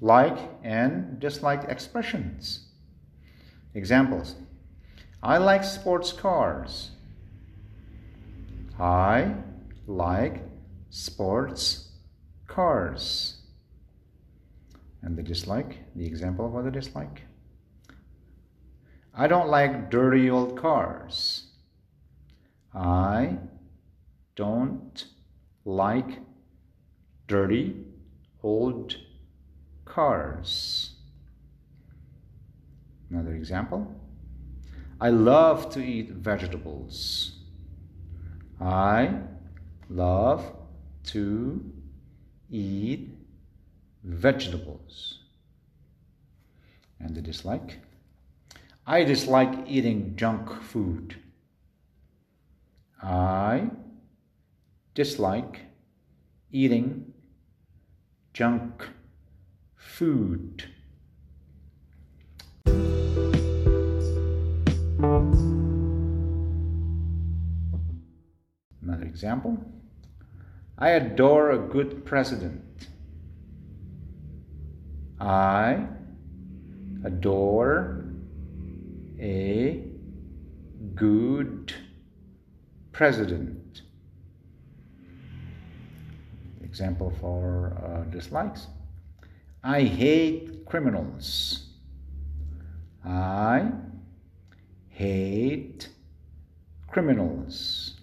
like and dislike expressions. Examples I like sports cars. I like sports cars. And the dislike, the example of what the dislike. I don't like dirty old cars. I don't like dirty old cars. Another example. I love to eat vegetables. I love to eat vegetables. And the dislike. I dislike eating junk food. I dislike eating junk food. Another example. I adore a good president. I adore a good president. Example for uh, dislikes. I hate criminals. I hate criminals.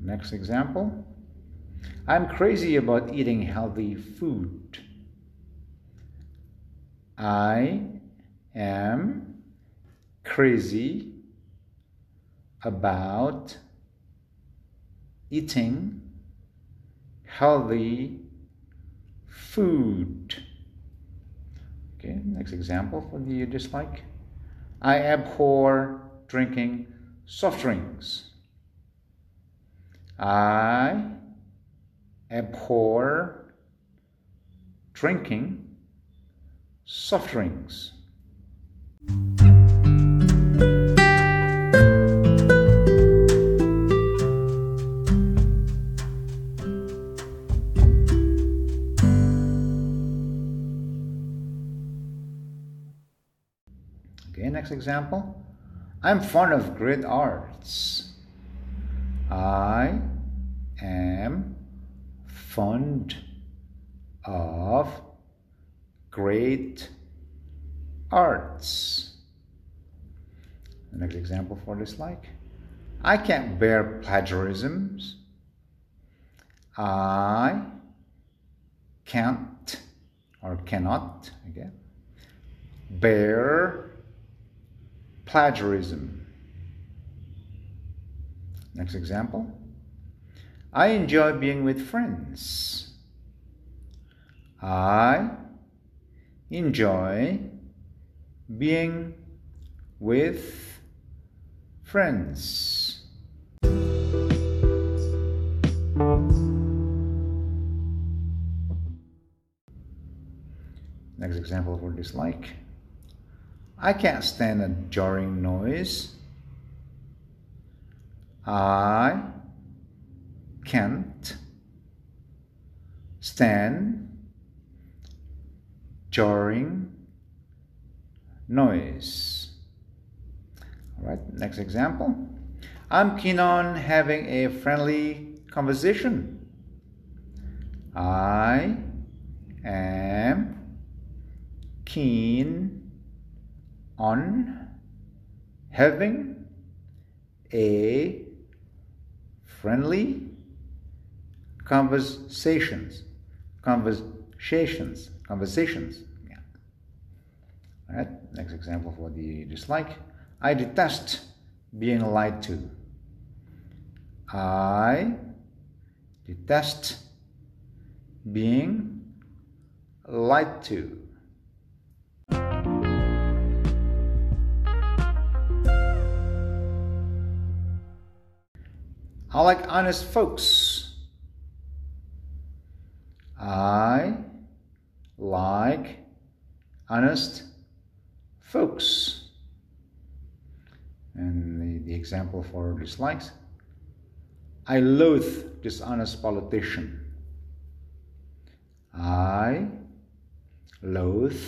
Next example. I'm crazy about eating healthy food. I am crazy about eating healthy food. Okay, next example for the dislike. I abhor drinking soft drinks. I abhor drinking soft drinks. Okay, next example. I'm fond of great arts. I am fond of great arts. The next example for dislike. I can't bear plagiarisms. I can't or cannot again bear plagiarism. Next example. I enjoy being with friends. I enjoy being with friends. Next example for dislike. I can't stand a jarring noise. I can't stand jarring noise. All right, next example. I'm keen on having a friendly conversation. I am keen on having a friendly conversations conversations conversations. Yeah. all right next example for the dislike. I detest being lied to. I detest being lied to I like honest folks. I like honest folks. And the, the example for dislikes I loathe dishonest politician. I loathe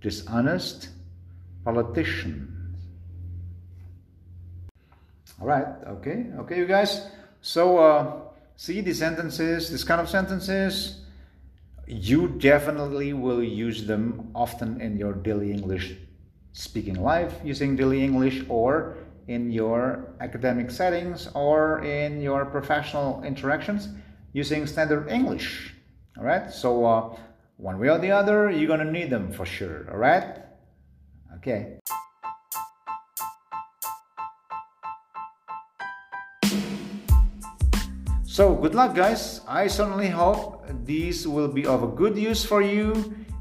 dishonest politicians. All right, okay, okay, you guys. So, uh, see these sentences, this kind of sentences, you definitely will use them often in your daily English speaking life using daily English or in your academic settings or in your professional interactions using standard English. All right, so uh, one way or the other, you're gonna need them for sure. All right, okay. So good luck guys. I certainly hope these will be of a good use for you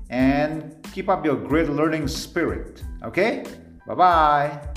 and keep up your great learning spirit. Okay? Bye-bye.